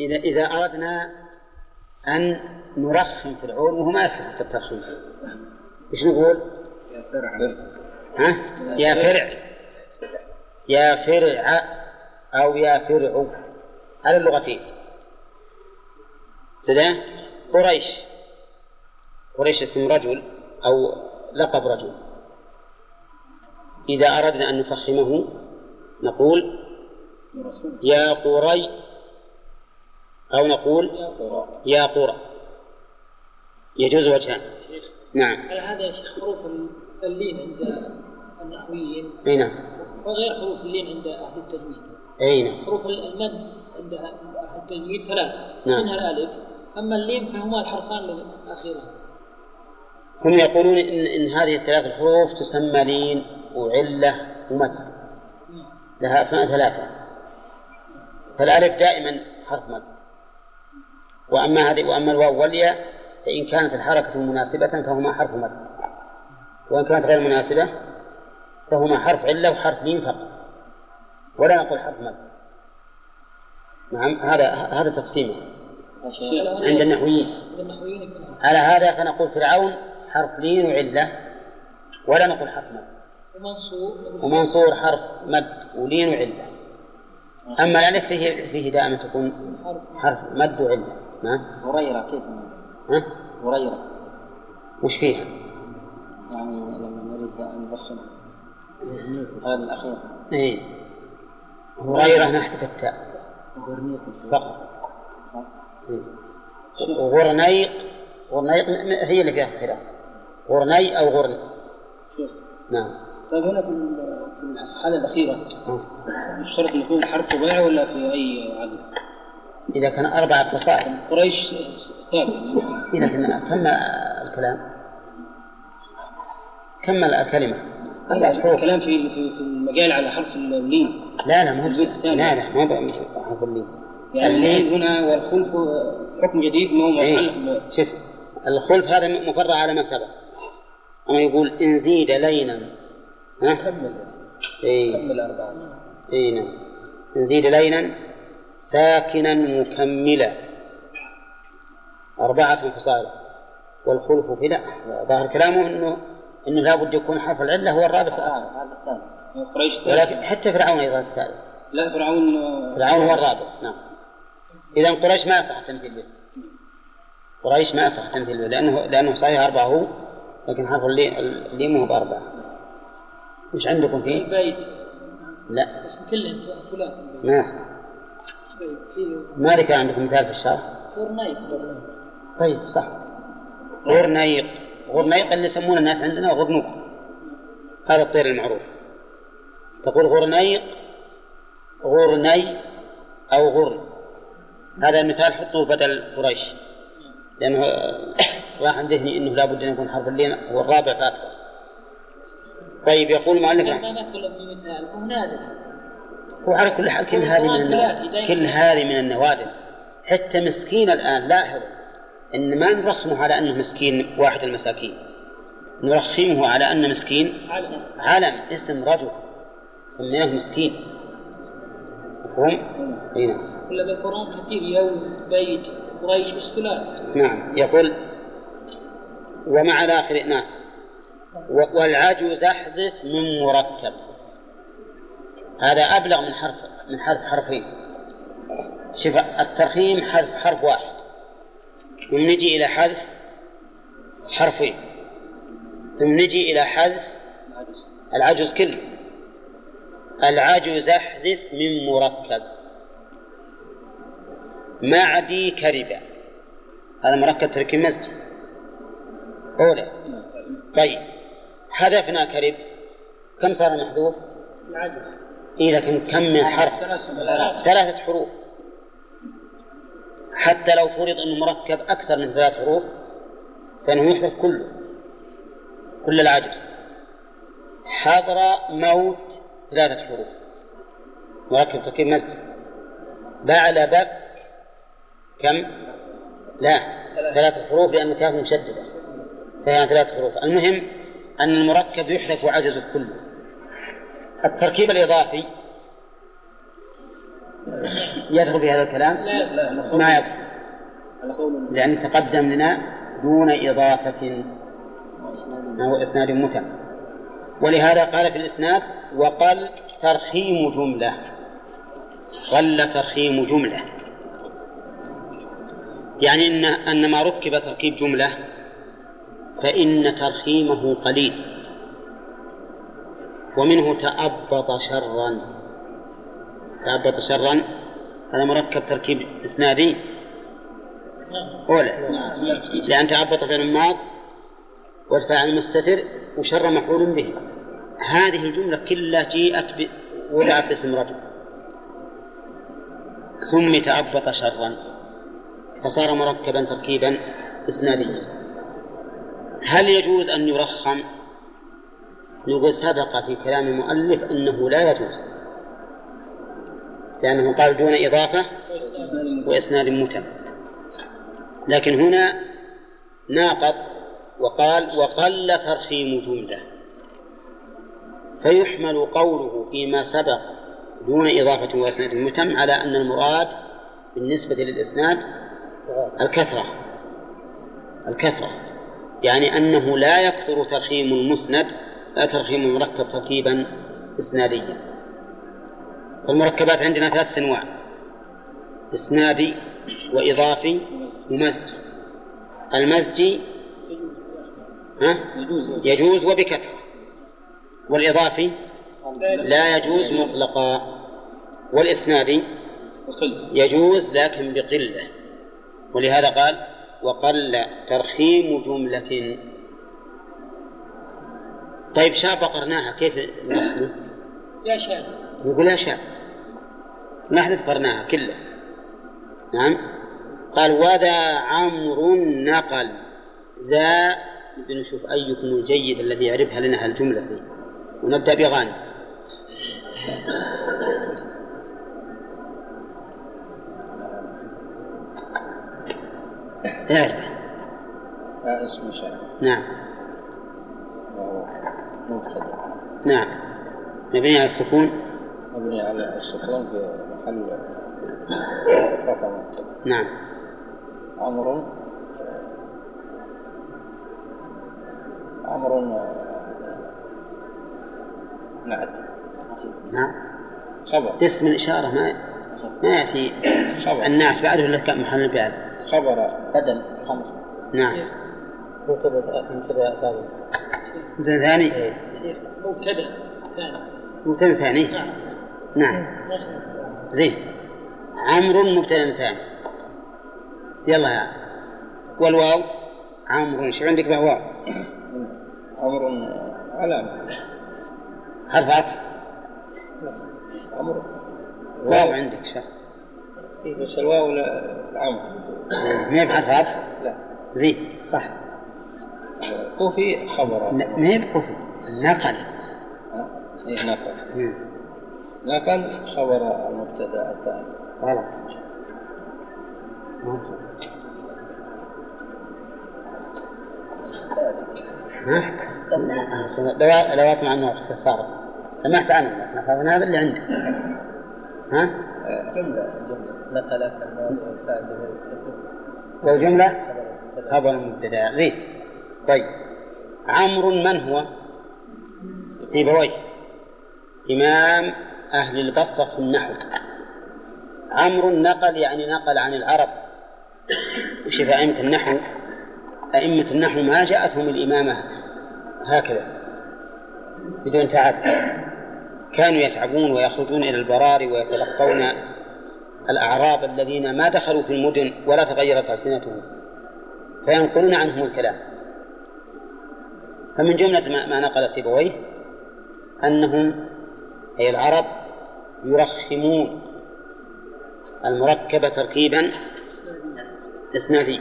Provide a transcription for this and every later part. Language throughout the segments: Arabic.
إذا إذا أردنا أن نرخم في وهو ما يستحق الترخيم إيش نقول؟ يا فرع ها؟ يا فرع. يا فرع أو يا فرع. على اللغتين سدى قريش. قريش اسم رجل أو لقب رجل. إذا أردنا أن نفخمه نقول يا قري أو نقول يا قرى. يجوز وجهان. نعم. هل هذا يا شيخ حروف اللين عند النحويين أي نعم. وغير حروف اللين عند أهل التجويد أي نعم. حروف المد عند أهل التجويد ثلاث نعم. منها الألف. أما اللين فهما الحرفان الأخيران. هم يقولون إن, إن هذه الثلاث الحروف تسمى لين وعلة ومد. لها أسماء ثلاثة. فالألف دائما حرف مد. وأما هذه وأما الواو والياء فإن كانت الحركة مناسبة فهما حرف مد. وإن كانت غير مناسبة فهما حرف علة وحرف لين فقط. ولا نقول حرف مد. نعم هذا هذا تقسيمه. عند النحويين. على هذا فنقول فرعون حرف لين وعلة ولا نقول حرف مد. ومنصوب ومنصور حرف مد ولين وعلة. أما الألف فيه فيه دائما تكون حرف مد وعلة. نعم هريرة كيف؟ ها؟ هريرة. وش فيها؟ يعني لما نريد أن نرسم هذا الأخير. إيه. هريرة نحذف التاء فقط. إيه. غرنيق غرنيق هي اللي فيها خلاف غرني أو غرن نعم. طيب هنا في ال- في الأفعال الأخيرة. آه. يشترط أن يكون حرف رباعي ولا في أي عدد؟ إذا كان أربع فصائل. قريش ثابت. إذا كمل الكلام؟ كمل الكلمة؟ أربعة حروف الكلام في في المجال على حرف اللين. لا لا مو. لا لا ما حرف اللين. يعني اللين. هنا والخلف حكم جديد ما هو متعلق. ب- شوف الخلف هذا مفرع على ما سبق. أما يقول إن زيد لينا. ها؟ كمل. إيه. كمل أربعة. إيه نعم. إن زيد لينا ساكنا مكملا. أربعة فصائل. والخلف في لا. ظاهر كلامه أنه أنه لابد يكون حرف العلة هو الرابع. في الآخر. هذا الثاني. قريش ثالث ولكن حتى فرعون أيضا الثالث. لا فرعون فرعون هو الرابع. نعم. إذا قريش ما يصح التمثيل به. قريش ما يصح التمثيل به. لأنه لأنه صحيح أربعة هو لكن حرف اللي اللي مو بأربعة. وش عندكم فيه؟ البيت. لا. اسم كل ثلاث ما يصح ما لك عندكم مثال في الشرح غرنيق طيب صح. غرنيق غرنيق اللي يسمونه الناس عندنا غرنوق هذا الطير المعروف. تقول غرنيق غرني أو غرن هذا المثال حطوه بدل قريش. لأنه آه، راح عن ذهني أنه لابد أن يكون حرف اللين هو الرابع فأكثر. طيب يقول المؤلف ما مثل بمثال. هو نادر. هو على كل حال كل هذه من النوادر. كل هذه من النوادر. حتى مسكين الآن لاحظ إن ما نرخمه على أنه مسكين واحد المساكين. نرخمه على أن مسكين علم اسم رجل. سميناه مسكين. مفهوم؟ إي نعم. ولا بالقرآن كثير يوم بيت قريش بالثلاث نعم. يقول ومع الآخر نعم. والعجوز أحذف من مركب. هذا أبلغ من حرف من حذف حرفين. شوف الترخيم حذف حرف واحد. ثم نجي إلى حذف حرفين. ثم نجي إلى حذف العجز كله. العجز أحذف من مركب. معدي كربا هذا مركب تركيب مسجد. أولى. طيب. حذفنا كرب. كم صار محذوف؟ العجز إيه لكن كم من حرف؟ ثلاثة حروف. حتى لو فرض أنه مركب أكثر من ثلاث حروف فإنه يحذف كله كل العجز. حضر موت ثلاثة حروف. مركب تركيب مسجد. بعلبك كم؟ لا ثلاثة حروف لأن كاف مشددة. فهي ثلاث حروف. المهم أن المركب يحذف وعجزه كله. التركيب الإضافي يدخل في هذا الكلام؟ لا لا ما يدخل. لأن تقدم لنا دون إضافة أو إسناد متم ولهذا قال في الإسناد وقل ترخيم جملة. قل ترخيم جملة. يعني إن أن ما ركب تركيب جملة فإن ترخيمه قليل. ومنه تأبط شرا. تأبط شرا. هذا مركب تركيب إسنادي؟ ولا لأن تأبط فعل الماض والفاعل المستتر وشر مفعول به. هذه الجملة كلها جيءت. وضعت اسم رجل. سمي تأبط شرا. فصار مركبا تركيبا إسناديا. هل يجوز أن يرخم؟ نقول سبق في كلام المؤلف أنه لا يجوز لأنه قال دون إضافة وإسناد متم لكن هنا ناقض وقال وقل ترخيم جملة. فيحمل قوله فيما سبق دون إضافة وإسناد متم على أن المراد بالنسبة للإسناد الكثرة. الكثرة. يعني أنه لا يكثر ترخيم المسند ترخيم المركب تركيبا إسناديا. المركبات عندنا ثلاثة أنواع إسنادي وإضافي ومزج. المزجي ها؟ يجوز وبكثرة. والإضافي لا يجوز مطلقا. والإسنادي يجوز لكن بقلة. ولهذا قال وقل ترخيم جملة طيب شاء بقرناها كيف نأخذه؟ يا شاب. نقول يا شاء نحذف قرناها كله. نعم. قال وذا عمرو نقل. ذا بنشوف أيكم الجيد الذي يعرفها لنا هالجملة دي ونبدأ بغانم. اعرف اسم شيء نعم. وهو مبتدا نعم. مبني على السكون؟ مبني على السكون في محل رفع مبتدا نعم. عمرو عمرو نعت. نعم. خبر. اسم الإشارة ما ما يأتي. خبر. النعت بعده كم؟ محل الفعل. خبر. بدل. خمس. نعم. مبتدا ثاني مبتدأ ثاني؟ مبتدأ ثاني. مبتدأ ثاني؟ نعم. نعم. زين. عمرو مبتدأ ثاني. يلا يا. والواو؟ عمرو شو عندك بواو عمرو علامة حرف عطف. عمرو. واو عندك شو؟ بس الواو لا- العمر ما هي بحرف عطف؟ لا. زين. صح. كوفي خبر. ما هي بكفر نقل؟ إيه نقل. مم. نقل خبر المبتدأ الثاني. غلط. ها؟ لو- لوات مع انه اختصار سمعت عنه. اخذنا هذا اللي عندك ها؟ جملة جملة. نقل الماضي والفاعل لو جملة؟ خبر مبتدا زين. طيب. عمرو من هو؟ سيبويه إمام أهل البصرة في النحو. عمرو نقل يعني نقل عن العرب. وشوف أئمة النحو؟ أئمة النحو ما جاءتهم الإمامة هكذا. بدون تعب. كانوا يتعبون ويخرجون إلى البراري ويتلقون الأعراب الذين ما دخلوا في المدن ولا تغيرت ألسنتهم. فينقلون عنهم الكلام. فمن جملة ما- نقل سيبويه أنهم أي العرب يرخمون المركب تركيبا إسناديا.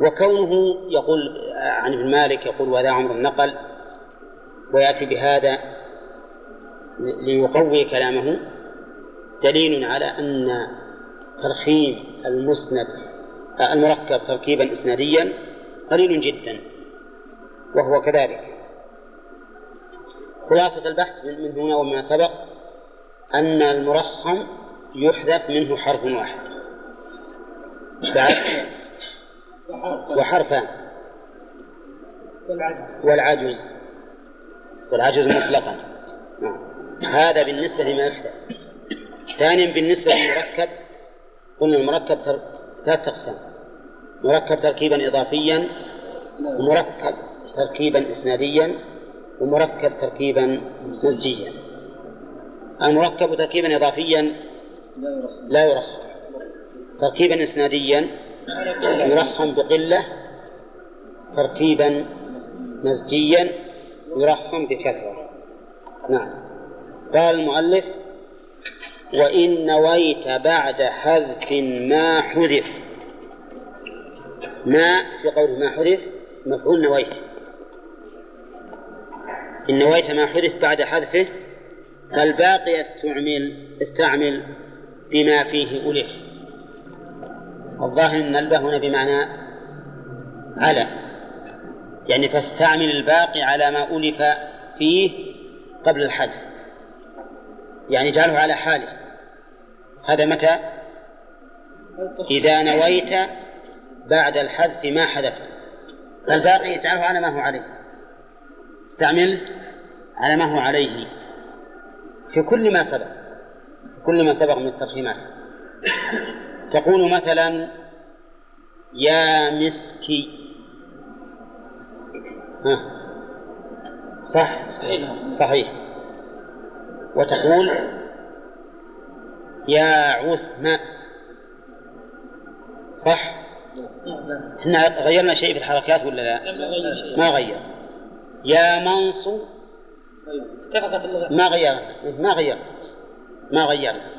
وكونه يقول عن ابن مالك يقول وهذا عمر النقل ويأتي بهذا ليقوي كلامه دليل على أن ترخيم المسند المركب تركيبا إسناديا قليل جدا. وهو كذلك. خلاصة البحث من هنا وما سبق أن المرخم يحذف منه حرف واحد. بعد؟ وحرفان. والعجز. والعجز مطلقا. هذا بالنسبة لما يحذف. ثانيا بالنسبة للمركب. قلنا المركب ثلاث أقسام. مركب تركيبا إضافيا. ومركب تركيبا إسناديا ومركب تركيبا مزجيا المركب تركيبا إضافيا لا يرخم تركيبا إسناديا يرخم بقلة تركيبا مزجيا يرخم بكثرة. نعم. قال المؤلف وإن نويت بعد حذف ما حذف. ما في قوله ما حذف مفعول نويت. إن نويت ما حذف بعد حذفه فالباقي استعمل استعمل بما فيه ألف. الظاهر أن الباء هنا بمعنى على. يعني فاستعمل الباقي على ما ألف فيه قبل الحذف يعني اجعله على حاله. هذا متى؟ إذا نويت بعد الحذف ما حذفت. فالباقي اجعله على ما هو عليه. استعمل على ما هو عليه في كل ما سبق في كل ما سبق من الترخيمات تقول مثلا يا مسكي. ها. صح صحيح وتقول يا عثمان صح؟ إحنا غيرنا شيء في الحركات ولا لا؟ ما غير. يا منصو ما غيرنا ما غيرنا ما غيرنا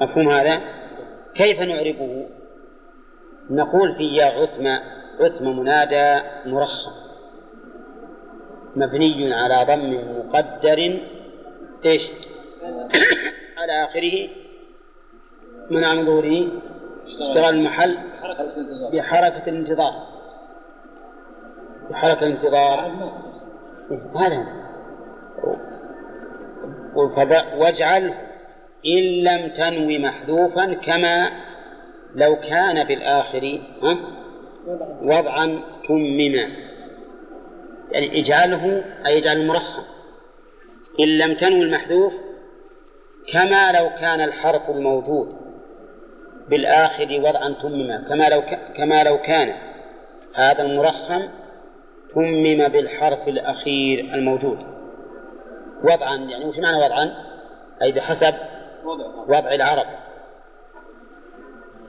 مفهوم هذا؟ كيف نعربه نقول في يا عثمة عثمة منادى مرخم مبني على ضم مقدر. إيش؟ على منع من ظهوره؟ اشتغال المحل بحركة الانتظار. بحركة الانتظار هذا واجعل إن لم تنوي محذوفا كما لو كان بالآخر ها؟ وضعا تمما يعني اجعله أي اجعل المرخم إن لم تنوي المحذوف كما لو كان الحرف الموجود بالآخر وضعا تمما كما لو. كما لو كان هذا المرخم تمم بالحرف الأخير الموجود. وضعا يعني وش معنى وضعا؟ أي بحسب وضع العرب.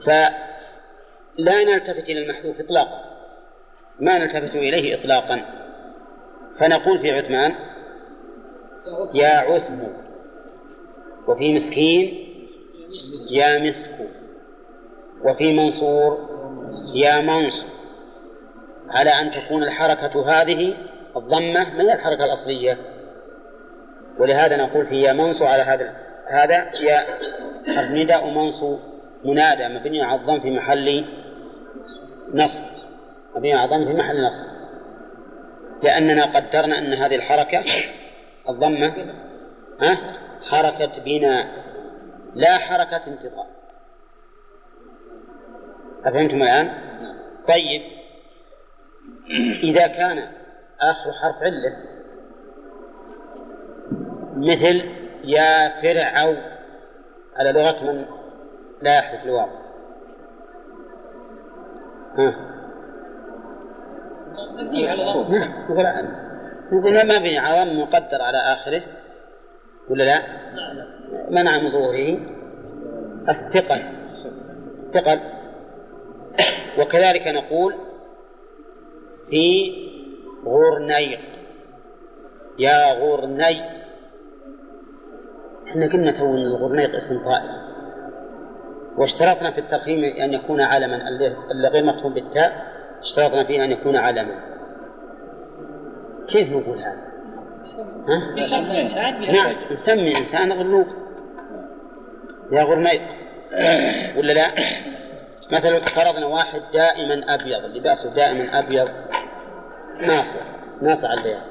فلا نلتفت إلى المحذوف إطلاقا. ما نلتفت إليه إطلاقا. فنقول في عثمان يا عثم وفي مسكين يا مسك وفي منصور يا منصور. على أن تكون الحركة هذه الضمة من الحركة الأصلية. ولهذا نقول في يا منصو على هذا هذا يا حرف نداء ومنصو منادى مبني على الضم في محل نصب. مبني على الضم في محل نصب. لأننا قدرنا أن هذه الحركة الضمة ها حركة بناء لا حركة انتظار. أفهمتم الآن؟ طيب. إذا كان آخر حرف علة مثل يا فرعون على لغة من لا يحذف الواو. نعم نقول ما بني عظم مقدر على آخره ولا لا؟ منع من ظهوره. الثقل. ثقل. وكذلك نقول في غرنيق يا غرني إحنا قلنا تو ان الغرنيق اسم طائر. واشترطنا في الترخيم أن يكون علما اللي غير مكتوب بالتاء اشترطنا فيه أن يكون علما كيف نقول هذا؟ ها؟ نعم نسمي إنسان غلوق يا غرنيق ولا لا؟ مثلا فرضنا واحد دائما أبيض لباسه دائما أبيض ناصع ناصع البياض.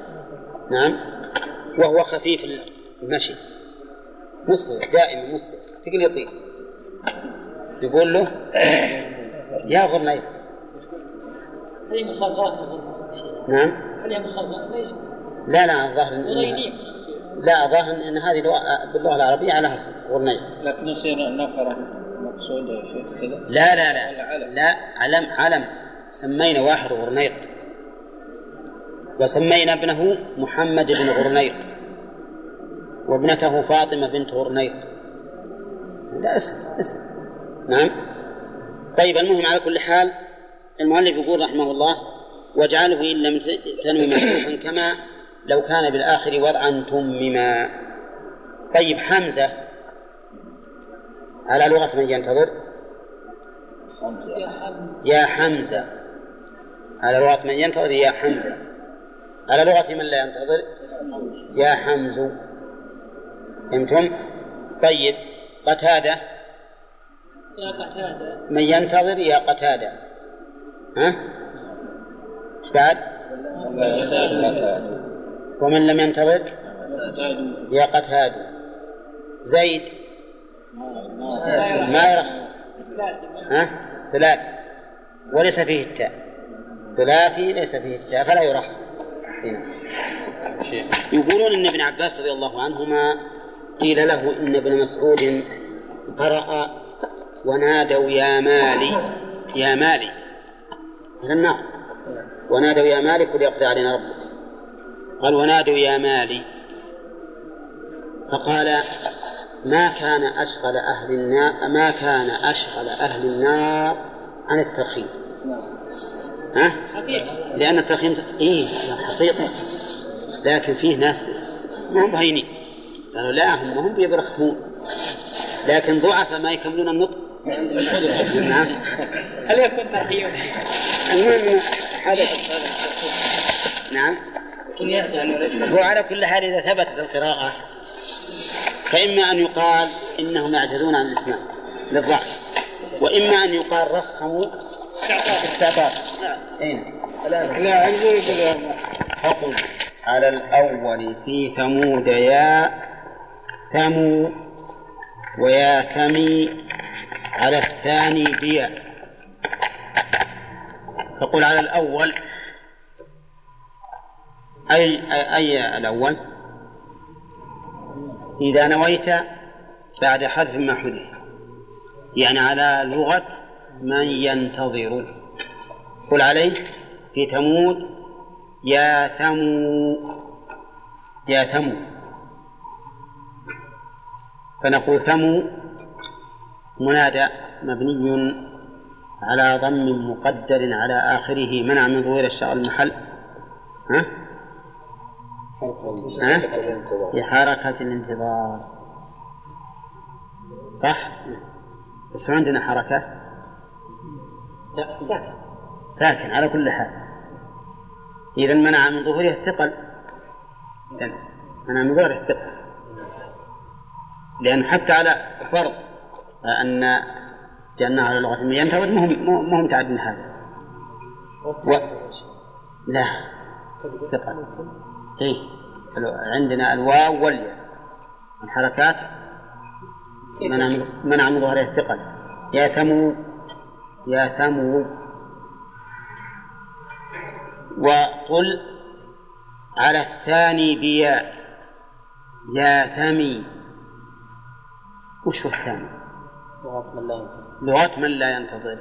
نعم؟ وهو خفيف المشي. مسلم دائما مسلم تقول يطير يقول له يا غرنيط هذه مصغرات. نعم؟ هل هي مصغرات؟ ليست لا لا الظاهر لا الظاهر إن هذه باللغة العربية على أصل غرنيط لكن يصير نفر مقصود كذا؟ لا لا لا. علم؟ لا علم علم. سمينا واحد غرنيط. وسمينا ابنه محمد بن غرنيط. وابنته فاطمة بنت غرنيط. لا اسم اسم نعم. طيب المهم على كل حال المؤلف يقول رحمه الله واجعله إن لم تنم مفتوحا كما لو كان بالآخر وضعا تمما. طيب حمزة على لغة من ينتظر؟ يا حمزة. على لغة من ينتظر؟ يا حمزة. على لغة من لا ينتظر؟ يا حمز فهمتم؟ طيب. قتادة. يا قتادة. من ينتظر يا قتادة. ها؟ إيش بعد؟ ومن لم ينتظر؟ يا قتاد زيد. ما يرخ ها؟ ثلاث. وليس فيه التاء. ثلاثي ليس فيه التاء فلا يرخ. هنا. يقولون إن ابن عباس رضي الله عنهما قيل له إن ابن مسعود قرأ ونادوا يا مالي يا مالي. إلى النار. ونادوا يا مالك قل يقضي علينا ربك. قال ونادوا يا مالي. فقال ما كان أشغل أهل النار ما كان أشغل أهل النار عن الترخيم. ها؟ لأن الترخيم إيه حقيقة. لكن فيه ناس ما هم بهينين قالوا لا هم ما هم بيبرخمون. لكن ضعف ما يكملون النطق. نعم. هل يكون تحيون؟ المهم حدث. نعم. هو على كل حال إذا ثبتت القراءة فإما أن يقال إنهم يعجزون عن الإتمام للضعف وإما أن يقال رخموا استعطاف أين لا عايزين كذا فقل على الأول في ثمود يا ثمو ويا ثمي على الثاني بيا فقل على الأول أي أي الأول؟ إذا نويت بعد حذف ما حذف. يعني على لغة من ينتظر. قل عليه. في ثمود. يا ثمو يا ثمو فنقول ثمو منادى مبني على ضم مقدر على آخره منع من ظهور الشغل المحل. ها؟ ها؟ في حركة الانتظار. صح؟ بس عندنا حركة. لا ساكن. ساكن على كل حال. إذا منع من ظهوره الثقل. منع من ظهوره الثقل. لأن حتى على فرض أن جعلنا على لغة من ينتظر مهم مهم تعد هذا. و... لا. ثقل. إيه. عندنا الواو والياء. الحركات منع من- منع من ظهورها الثقل. يا ثمو يا ثمو وقل على الثاني بياء. يا ثمي. وش هو الثاني؟ لغة من لا ينفع لغة من لا ينتظر.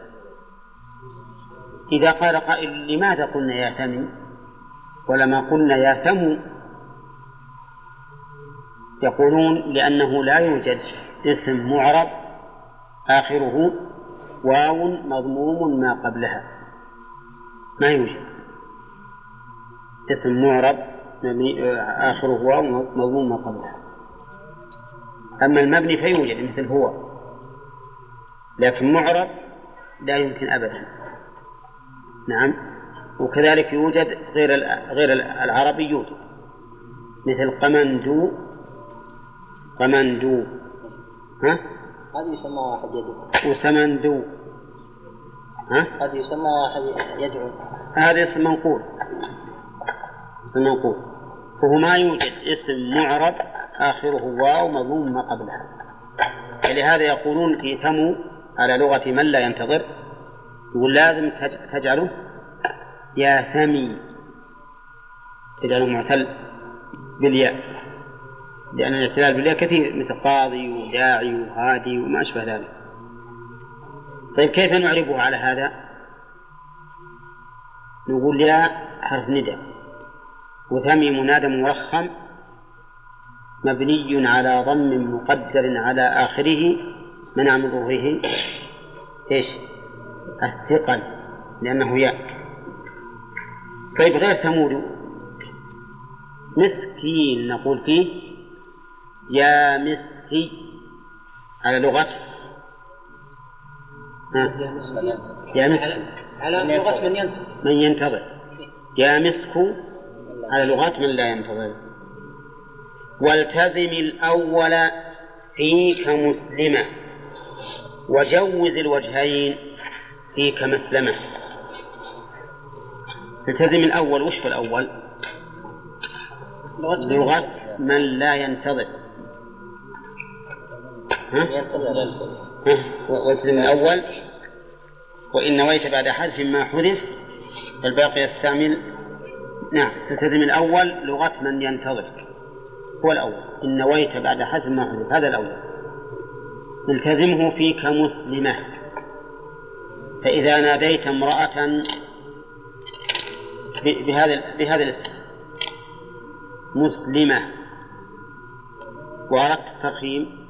إذا قال قائل لماذا قلنا يا ثمي؟ ولما قلنا يا ثمو يقولون لأنه لا يوجد اسم معرب آخره واو مضموم ما قبلها. ما يوجد اسم معرب آه، آخره واو مضموم ما قبلها. أما المبني فيوجد مثل هو لكن معرب لا يمكن أبدا. نعم. وكذلك يوجد غير غير ال- العربي يوجد مثل قمندو قمندو ها؟ هذه يسمى واحد يدعو. وسمندو. ها؟ هذه يسمى واحد يدعو. هذا اسم منقول اسم منقول فهو ما يوجد اسم معرب آخره واو مضموم ما قبلها. لهذا يقولون في ثمو على لغة من لا ينتظر. يقول لازم تج- تجعله يا ثمي. تجعله معتل بالياء. لأن الاعتلال بالياء كثير مثل قاضي وداعي وهادي وما أشبه ذلك. طيب كيف نعربه على هذا؟ نقول يا حرف ندى وثمي منادى مرخم مبني على ضم مقدر على آخره منع من ظهوره إيش؟ الثقل لأنه ياء. طيب غير ثمود. مسكين نقول فيه يا مسكي. على لغة. ها؟ يا مسكي. على لغة من ينتظر. من ينتظر. يا مسك على لغات من لا ينتظر. والتزم الأول فيك مسلمة. وجوز الوجهين فيك مسلمة. التزم الأول. وش هو الأول؟ لغة من لا ينتظر. والتزم الأول وإن نويت بعد حذف ما حذف الباقي يستعمل نعم تلتزم الأول لغة من ينتظر. هو الأول. إن نويت بعد حذف ما حذف هذا الأول. التزمه فيك مسلمة فإذا ناديت امرأة بهذا بهذا الاسم. مسلمة. وأردت الترخيم.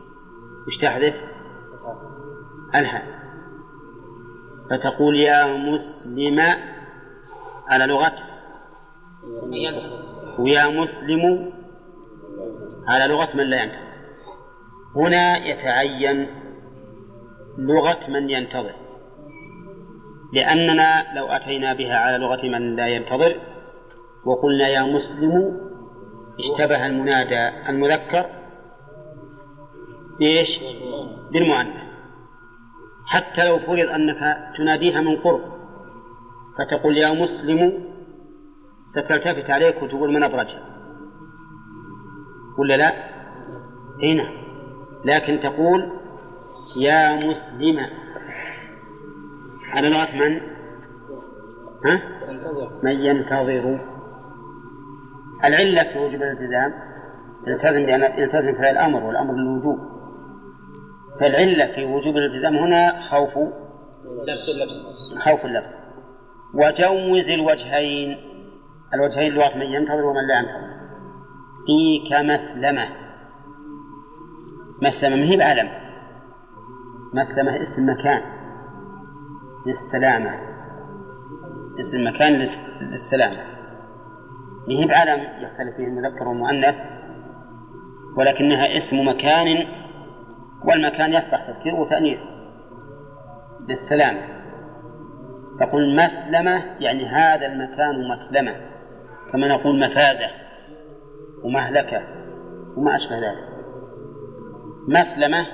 وش تحذف؟ الهاء فتقول يا مسلمة على لغة ويا مسلم على لغة من لا ينتظر. هنا يتعين لغة من ينتظر. لأننا لو أتينا بها على لغة من لا ينتظر وقلنا يا مسلم اشتبه المنادى المذكر بإيش؟ بالمؤنث حتى لو فرض أنك تناديها من قرب فتقول يا مسلم ستلتفت عليك وتقول من أبرجها ولا لا؟ هنا لكن تقول يا مسلمة على لغة من؟ ها؟ من ينتظر العلة في وجوب الالتزام يلتزم لأن يلتزم فعل الأمر والأمر للوجوب فالعلة في وجوب الالتزام هنا خوف خوف اللبس. وجوز الوجهين. الوجهين لغة من ينتظر ومن لا ينتظر. فيك مسلمة. مسلمة ما هي بعلم؟ مسلمة اسم مكان. للسلامة. اسم مكان للس- للسلامة. ما هي بعلم؟ يختلف فيه المذكر والمؤنث. ولكنها اسم مكان والمكان يصلح تذكير وتأنيث للسلامة تقول مسلمة يعني هذا المكان مسلمة كما نقول مفازة ومهلكة وما أشبه ذلك. مسلمة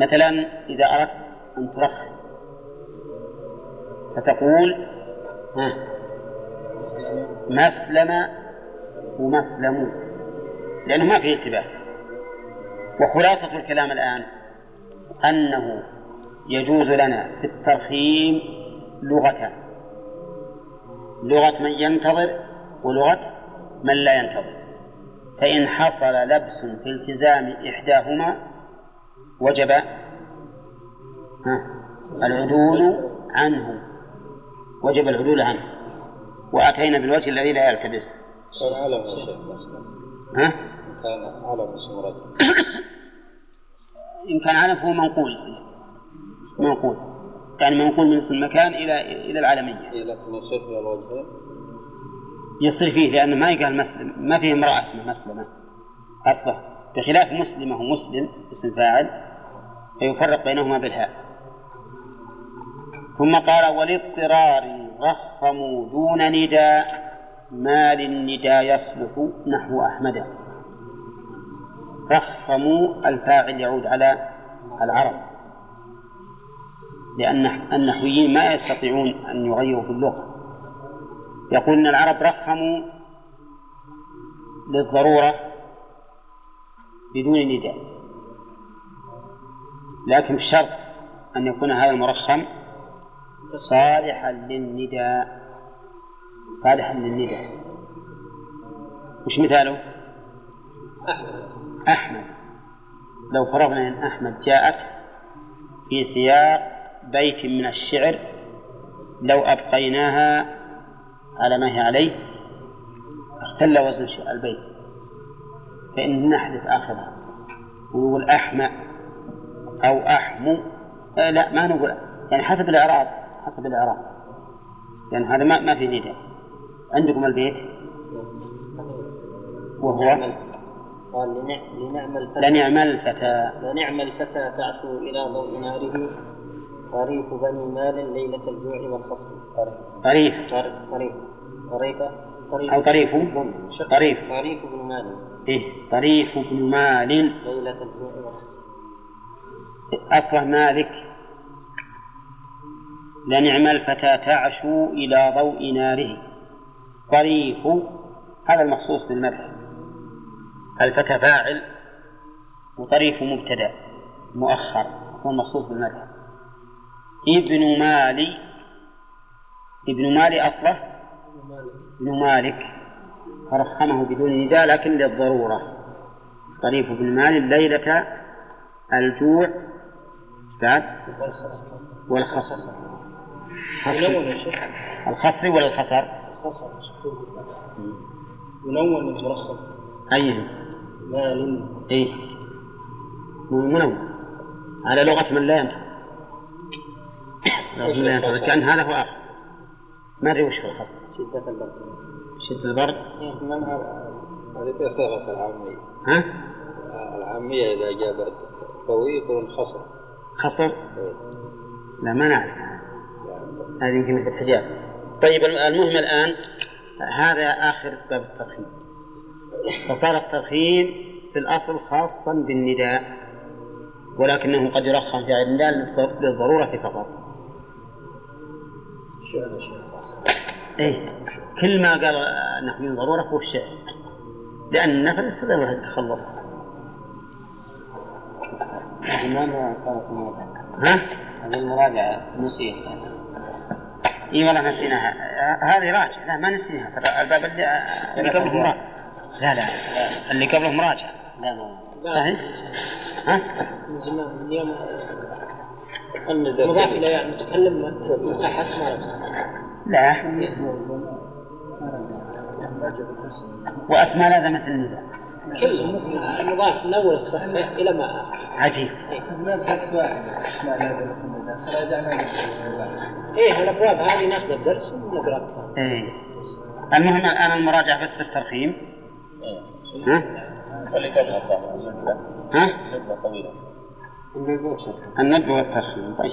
مثلا إذا أردت أن ترخم فتقول ها مسلم ومسلمون لأنه ما فيه التباس. وخلاصة الكلام الآن أنه يجوز لنا في الترخيم لغتان لغة من ينتظر ولغة من لا ينتظر. فإن حصل لبس في التزام إحداهما وجب العدول عنه. وجب العدول عنه. وأتينا بالوجه الذي لا يلتبس. ها؟ كان علم اسم رجل إن كان علم فهو منقول يصير منقول. يعني منقول من اسم المكان إلى إلى العالمية. لكن يصير في الوجهين يصير فيه لأنه ما يقال مسلم. ما فيه امرأة اسمها مسلمة. أصله بخلاف مسلمة ومسلم اسم فاعل فيفرق بينهما بالهاء. ثم قال والاضطرار رخموا دون نداء. ما للنداء يصلح نحو أحمد. رخموا الفاعل يعود على العرب. لأن النحويين ما يستطيعون أن يغيروا في اللغة. يقول أن العرب رخموا للضرورة بدون نداء. لكن بشرط أن يكون هذا المرخم صالحا للنداء. صالحا للنداء. وش مثاله؟ أحمد. أحمد. لو فرضنا أن أحمد جاءت في سياق بيت من الشعر لو أبقيناها على ما هي عليه اختل وزن البيت. فإن نحذف آخرها. ونقول أحمى أو أحمو. آه لا ما نقول. يعني حسب الإعراب حسب الإعراب. يعني هذا ما ما في نداء عندكم البيت؟ وهو؟ قال لنع- لنعم الفتى لنعم الفتى. لنعم الفتى تعثو إلى ضوء ناره طريف بني مال ليلة الجوع والخصم. طريف. طريف. طريف. طريفة طريف. أو طريف. طريف. طريف بن مال. إيه. طريف بن مال. ليلة الجوع والخصم. أصله مالك. لنعم الفتى تعشو إلى ضوء ناره. طريف. هذا المخصوص بالمدح. الفتى فاعل وطريف مبتدأ مؤخر هو المخصوص بالمدح ابن مالي ابن مالي أصله؟ ابن مالك. فرخمه بدون نداء لكن للضرورة. طريف بن مالي ليلة الجوع بعد والخصر. الخصر ولا الخصر؟ خصر ينون المرخم أيهم؟ مال إيه. منون على لغة من لا ينطق لغة من لا ينطق كأن هذا هو آخر. ما أدري وش هو الخصر شدة البرد شدة البرد إيه، من هذا؟ هذه صيغة العامية؟ ها؟ العامية إذا جابت قوي يكون خصر خصر لا ما نعرف. هذه يمكن في الحجاز. طيب المهم الآن هذا آخر باب الترخيم فصار الترخيم في الأصل خاصا بالنداء ولكنه قد يرخم في غير النداء للضرورة فقط. إيه كل ما قال نحو من ضرورة هو الشعر لأن النفر يستطيع التخلص لماذا صارت الموضع؟ ها؟ هذه المراجعة نسيت اي والله نسيناها. هذه راجع لا ما نسيناها. ترى الباب اللي, قبله مراجع لا لا. اللي قبله مراجع لا ما صحيح؟ ها؟ مضاف إلى متكلم مساحات ما لا. وأسماء لازمت النداء كل المضاف من أول الصحيح إلى ما عجيب. إيه الأبواب هذه ناخذ الدرس ونقرأ. إيه. المهم الآن المراجعة بس بالترخيم ها؟ ها؟ الندب والترخيم طيب.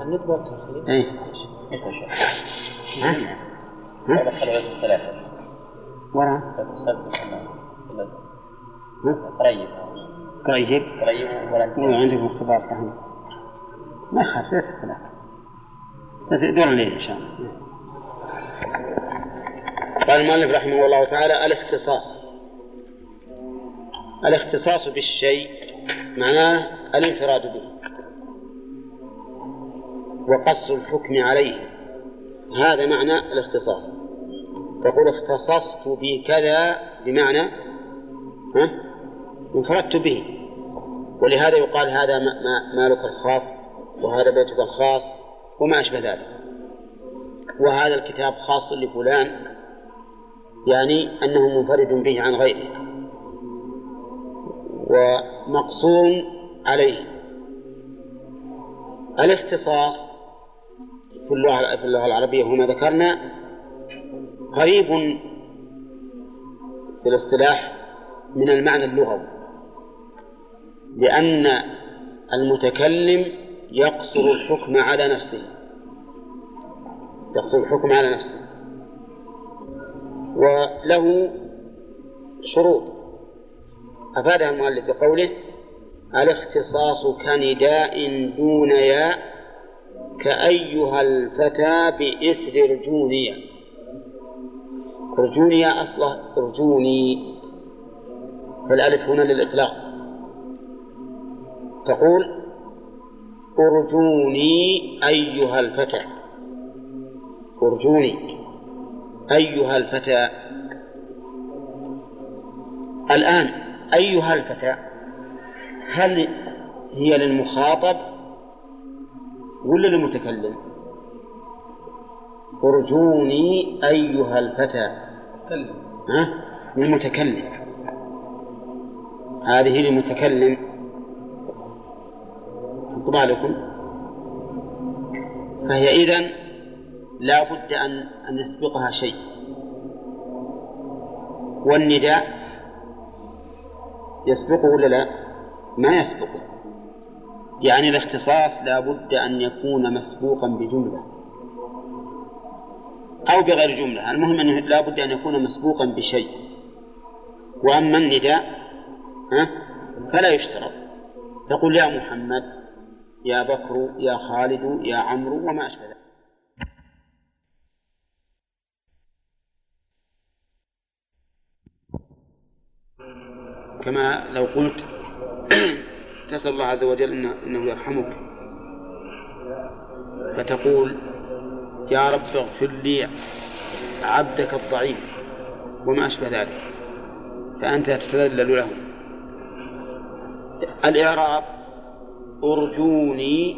الندبة والترخيم إيه. ها؟ ورا؟ قريب قريب قريب ولا هو عندكم اختبار صحيح. ما يخاف لا بس دور الليل إن شاء الله. قال المؤلف رحمه الله تعالى الاختصاص. الاختصاص بالشيء معناه الانفراد به وقصر الحكم عليه. هذا معنى الاختصاص. تقول اختصصت بكذا بمعنى ها؟ انفردت به. ولهذا يقال هذا ما- ما- مالك الخاص وهذا بيتك الخاص وما أشبه ذلك. وهذا الكتاب خاص لفلان يعني أنه منفرد به عن غيره. ومقصور عليه. الاختصاص في اللغة العربية وما ذكرنا قريب في الاصطلاح من المعنى اللغوي لأن المتكلم يقصر الحكم على نفسه. يقصر الحكم على نفسه. وله شروط. أفادها المؤلف بقوله الاختصاص كنداء دون ياء كأيها الفتى بإثر رجونيا رجونيا أصله رجوني فالألف هنا للإطلاق. تقول أرجوني أيها الفتى. أرجوني أيها الفتى. الآن أيها الفتى هل هي للمخاطب ولا للمتكلم؟ ارجوني أيها الفتى ها؟ للمتكلم. هذه للمتكلم. انطبع لكم. فهي إذن لا بد أن أن يسبقها شيء. والنداء يسبقه ولا لا؟ ما يسبقه. يعني الاختصاص لا بد أن يكون مسبوقا بجملة أو بغير جملة. المهم أنه لا بد أن يكون مسبوقا بشيء. وأما النداء ها فلا يشترط. تقول يا محمد يا بكر يا خالد يا عمرو وما أشبه ذلك. كما لو قلت تسأل الله عز وجل إنه, إنه يرحمك. فتقول يا رب اغفر لي عبدك الضعيف وما أشبه ذلك. فأنت تتذلل له. الإعراب أرجوني.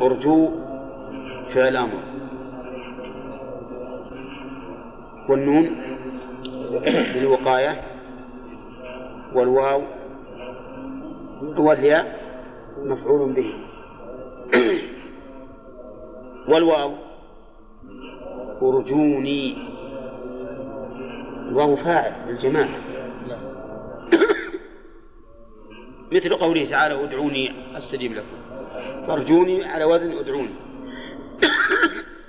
أرجو فعل أمر. والنون للوقاية والواو والياء مفعول به. والواو أرجوني. الواو فاعل للجماعة. مثل قوله تعالى ادعوني أستجيب لكم. فارجوني على وزن ادعوني.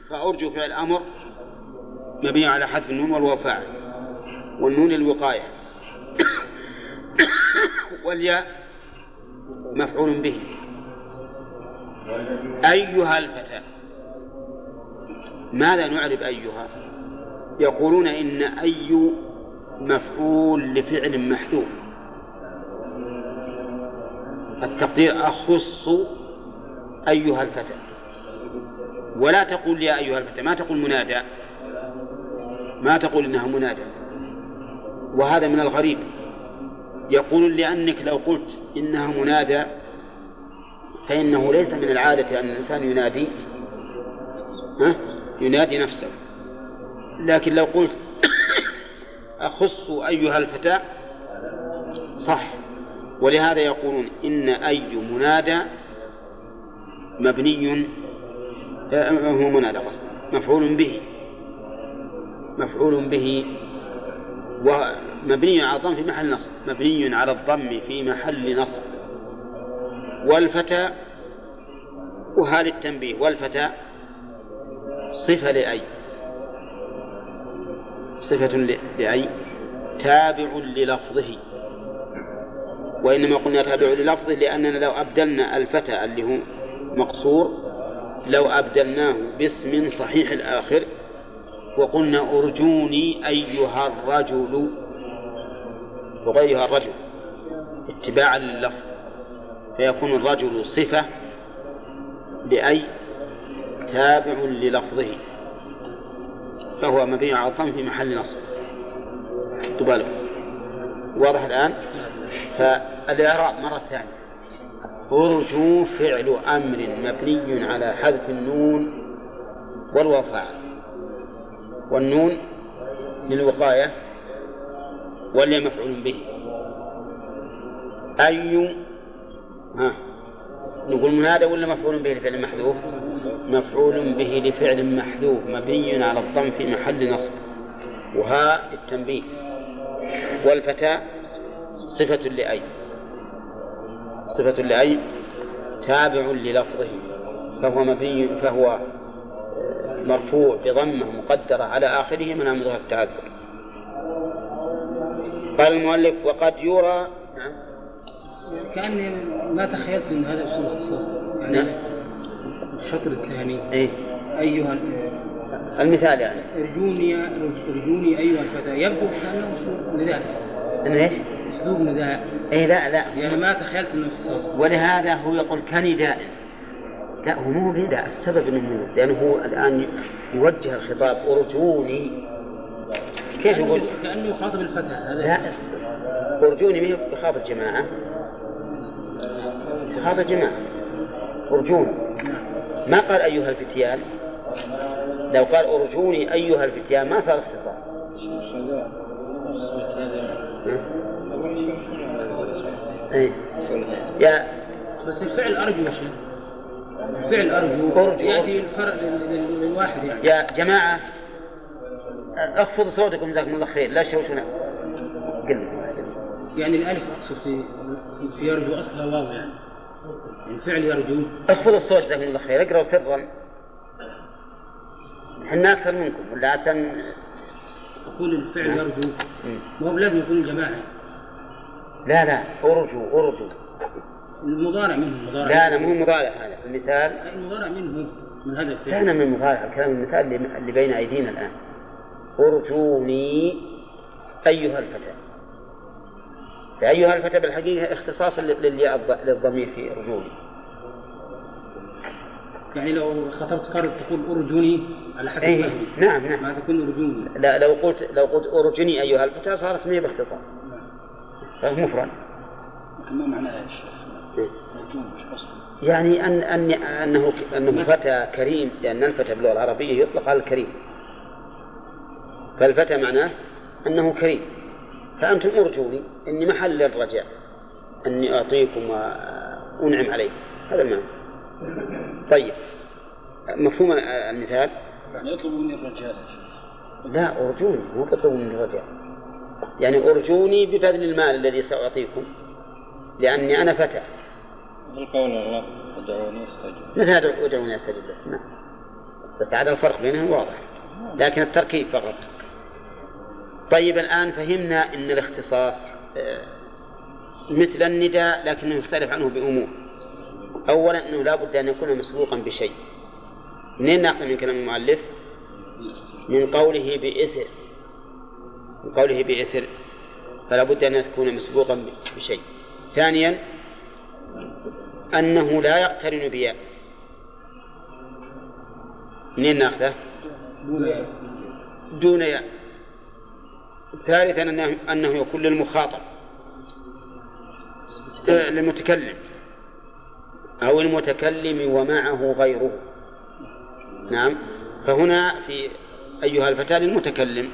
فأرجو فعل أمر مبني على حذف النون والواو فاعل. والنون الوقاية. والياء مفعول به. أيها الفتى. ماذا نعرب أيها؟ يقولون إن أي مفعول لفعل محذوف. التقدير أخص أيها الفتى. ولا تقول يا أيها الفتى ما تقول منادى. ما تقول إنها منادى. وهذا من الغريب. يقول لأنك لو قلت إنها منادى فإنه ليس من العادة أن الإنسان ينادي ها؟ ينادي نفسه. لكن لو قلت أخص أيها الفتى صح. ولهذا يقولون إن أي منادى مبني هو منادى قصد مفعول به. مفعول به ومبني على الضم في محل نصب مبني على الضم في محل نصب. والفتى وهذا التنبيه والفتى صفة لأي؟ صفة لأي؟ تابع للفظه. وإنما قلنا تابع للفظه لأننا لو أبدلنا الفتى اللي هو مقصور لو أبدلناه باسم صحيح الآخر وقلنا أرجوني أيها الرجل وغيرها الرجل اتباعا لللفظ فيكون الرجل صفة لأي تابع للفظه فهو مبني على الضم في محل نصب. بالكم واضح الآن؟ فالإعراب مرة ثانية. أرجو فعل أمر مبني على حذف النون والواو فاعل والنون للوقاية والياء مفعول به. أي ها نقول منادى ولا مفعول به لفعل محذوف؟ مفعول به لفعل محذوف مبني على الضم في محل نصب. وها التنبيه. والفتى صفة لأي. صفة لأي تابع للفظه فهو مبني فهو مرفوع بضمة مقدرة على آخره من أمرها التعذر. قال المؤلف وقد يرى نعم. كأني ما تخيلت أن هذا أسلوب اختصاص يعني نعم. الشطر الثاني إيه؟ أيها المثال يعني. ارجوني ارجوني أيها الفتى. يبدو كأنه أسلوب نداء. إنه إيش؟ أسلوب نداء. اي لا لا. يعني ما تخيلت إنه اختصاص ولهذا هو يقول كنداء. لا هو مو نداء السبب إنه مو لأنه هو الآن يوجه الخطاب أرجوني. كيف يقول؟ كأنه يخاطب الفتى هذا لا اصبر أرجوني ما هي بخاطب جماعة. بخاطب جماعة. ارجوني ما قال أيها الفتيان؟ لو قال أرجوني أيها الفتيان ما صار اختصاص. شنو إيه. يا بس الفعل أرجو يا شيخ. أرجو أرجو. لل- لل- للواحد يعني. يا جماعة اخفضوا صوتكم جزاكم الله خير لا تشوشون قل يعني الألف أقصد في في- يرجو أصلها واو يعني. الفعل يرجو. اخفضوا الصوت جزاكم الله خير اقرأوا سرا. إحنا أكثر منكم ولا عشان أقول الفعل يرجو. ما هو لازم يكون الجماعة. لا لا أرجو أرجو. المضارع منه المضارع لا لا مو مضارع هذا المثال المضارع منه من هذا الفعل. كان من مضارع الكلام المثال اللي, بين أيدينا الآن. ارجوني أيها الفتى. فأيها الفتى بالحقيقة اختصاص للياء للضمير في رجولي يعني لو خطبت فرد تقول ارجوني على حسب أي فهمي. نعم نعم. ما تكون ارجوني؟ لا لو قلت لو قلت ارجني أيها الفتى صارت مية باختصاص صارت مفرد. ما معناه إيش؟ قصد يعني ان ان أنه أنه فتى كريم لأن الفتى باللغة العربية يطلق على الكريم. فالفتى معناه أنه كريم. فأنتم ارجوني إني محل للرجاء إني أعطيكم وأنعم عليكم هذا المعنى. طيب. مفهوم المثال؟ يعني يطلب مني الرجاء. لا أرجوني. مو بطلب من الرجاء يعني أرجوني ببذل المال الذي سأعطيكم لأني أنا فتى. بالقول الله ادعوني أستجب. مثل ادعو- ادعوني أستجب لكم نعم. بس هذا الفرق بينهم واضح. لكن التركيب فقط. طيب الآن فهمنا أن الاختصاص آه، مثل النداء لكنه يختلف عنه بأمور. أولا أنه لا بد أن يكون مسبوقا بشيء. منين نأخذ من كلام المؤلف؟ من قوله بإثر. من قوله بإثر. فلا بد أن يكون مسبوقا بشيء. ثانيا أنه لا يقترن بياء. منين ناخذه؟ دون ياء. ثالثا أنه, أنه يكون للمخاطب. آه، للمتكلم. أو المتكلم ومعه غيره. نعم. فهنا في أيها الفتى للمتكلم.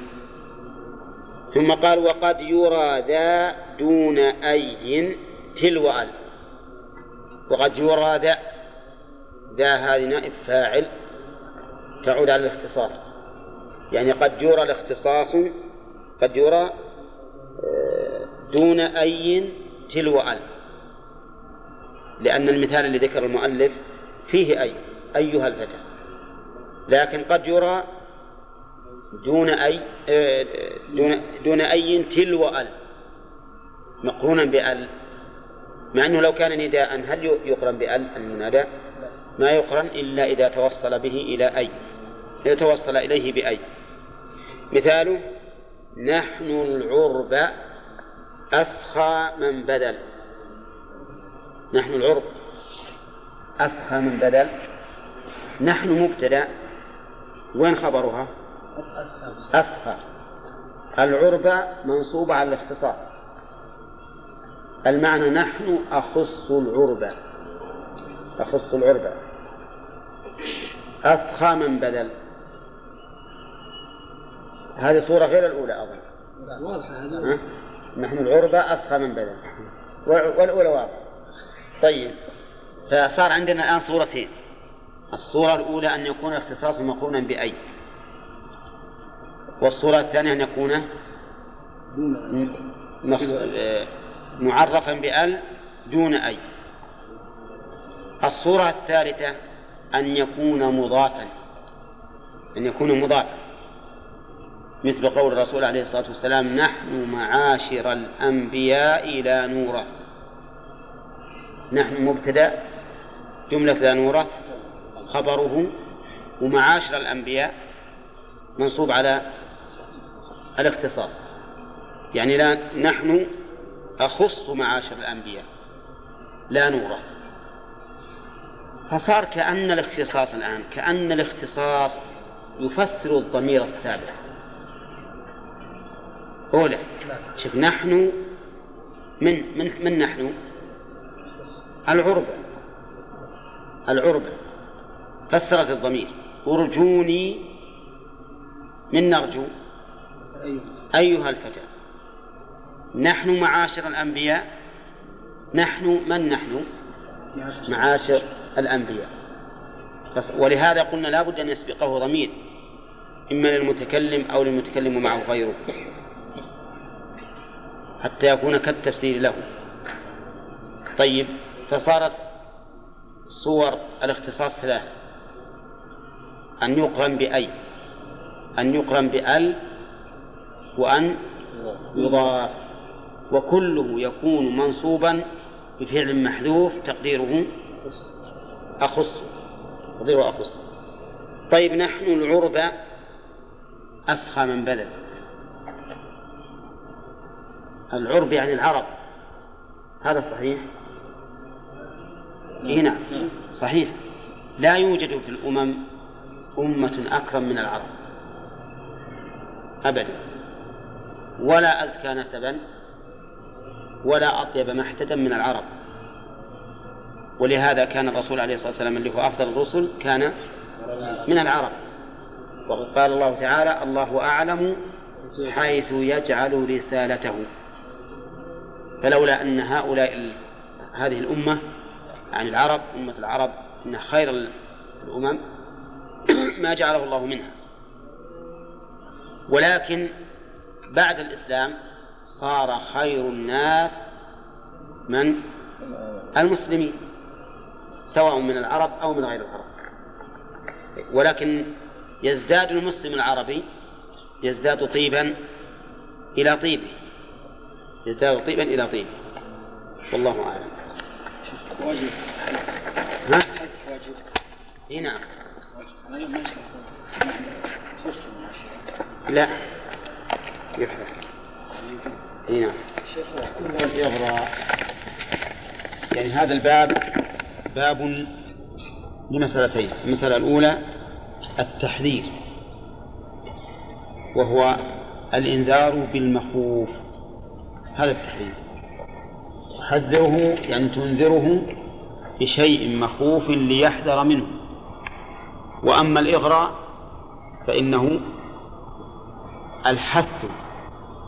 ثم قال وقد يرى ذا دون أي تلو أل وقد يرى ذا ذا هذه نائب فاعل تعود على الاختصاص. يعني قد يرى الاختصاص قد يرى آه، دون أي تلو أل. لأن المثال اللي ذكر المؤلف فيه أي أيها الفتى. لكن قد يرى دون أي آه، دون دون أي تلو أل. مقرونا بأل. مع أنه لو كان نداء هل يقرن بأل؟ المنادى ما يقرن إلا إذا توصل به إلى أي. إذا توصل إليه بأي. مثاله نحن العرب أسخى من بدل. نحن العرب أسخى من بدل. نحن مبتدأ. وين خبرها؟ أسخى. العرب منصوبة على الاختصاص. المعنى نحن أخص العرب أخص العرب أسخى من بدل. هذه صورة غير الأولى أظن. ها؟ نحن العربة أسخى من بدل. والأولى واضحة. طيب. فصار عندنا الآن صورتين. الصورة الأولى أن يكون الاختصاص مقرونا بأي. والصورة الثانية أن يكون معرفا بأل دون أي. الصورة الثالثة أن يكون مضافا. أن يكون مضافا. مثل قول الرسول عليه الصلاة والسلام نحن معاشر الأنبياء لا نورث نحن مبتدأ جملة لا نورث خبره ومعاشر الأنبياء منصوب على الاختصاص. يعني لا نحن أخص معاشر الأنبياء. لا نورث فصار كأن الاختصاص الآن كأن الاختصاص يفسر الضمير السابق. أولى شوف نحن من من من نحن؟ العربة العربة فسرت الضمير. أرجوني. من نرجو؟ أيها الفتى نحن معاشر الأنبياء. نحن من نحن؟ معاشر. الأنبياء. ولهذا قلنا لا بد أن يسبقه ضمير إما للمتكلم أو للمتكلم معه غيره حتى يكون كالتفسير له. طيب فصارت صور الاختصاص ثلاث. أن يقرن بأي؟ أن يقرن بأل وأن يضاف. وكله يكون منصوبا بفعل محذوف تقديره أخص تقديره أخص. طيب نحن العربة أسخى من بذل العرب يعني العرب. هذا صحيح؟ اي نعم صحيح. لا يوجد في الأمم أمة أكرم من العرب. أبدا. ولا أزكى نسبا. ولا أطيب محتدا من العرب. ولهذا كان الرسول عليه الصلاة والسلام اللي هو أفضل الرسل كان من العرب. وقال الله تعالى الله أعلم حيث يجعل رسالته. فلولا أن هؤلاء هذه الأمة يعني العرب أمة العرب إن خير الأمم ما جعله الله منها. ولكن بعد الإسلام صار خير الناس من المسلمين سواء من العرب أو من غير العرب. ولكن يزداد المسلم العربي يزداد طيبا إلى طيبه. يزداد طيبا إلى طيبه. والله أعلم. ها؟ إي نعم. لا. يحذف نعم. الإغراء يعني هذا الباب باب لمسألتين. المسألة الأولى التحذير وهو الإنذار بالمخوف. هذا التحذير. تحذره يعني تنذره بشيء مخوف ليحذر منه. وأما الإغراء فإنه الحث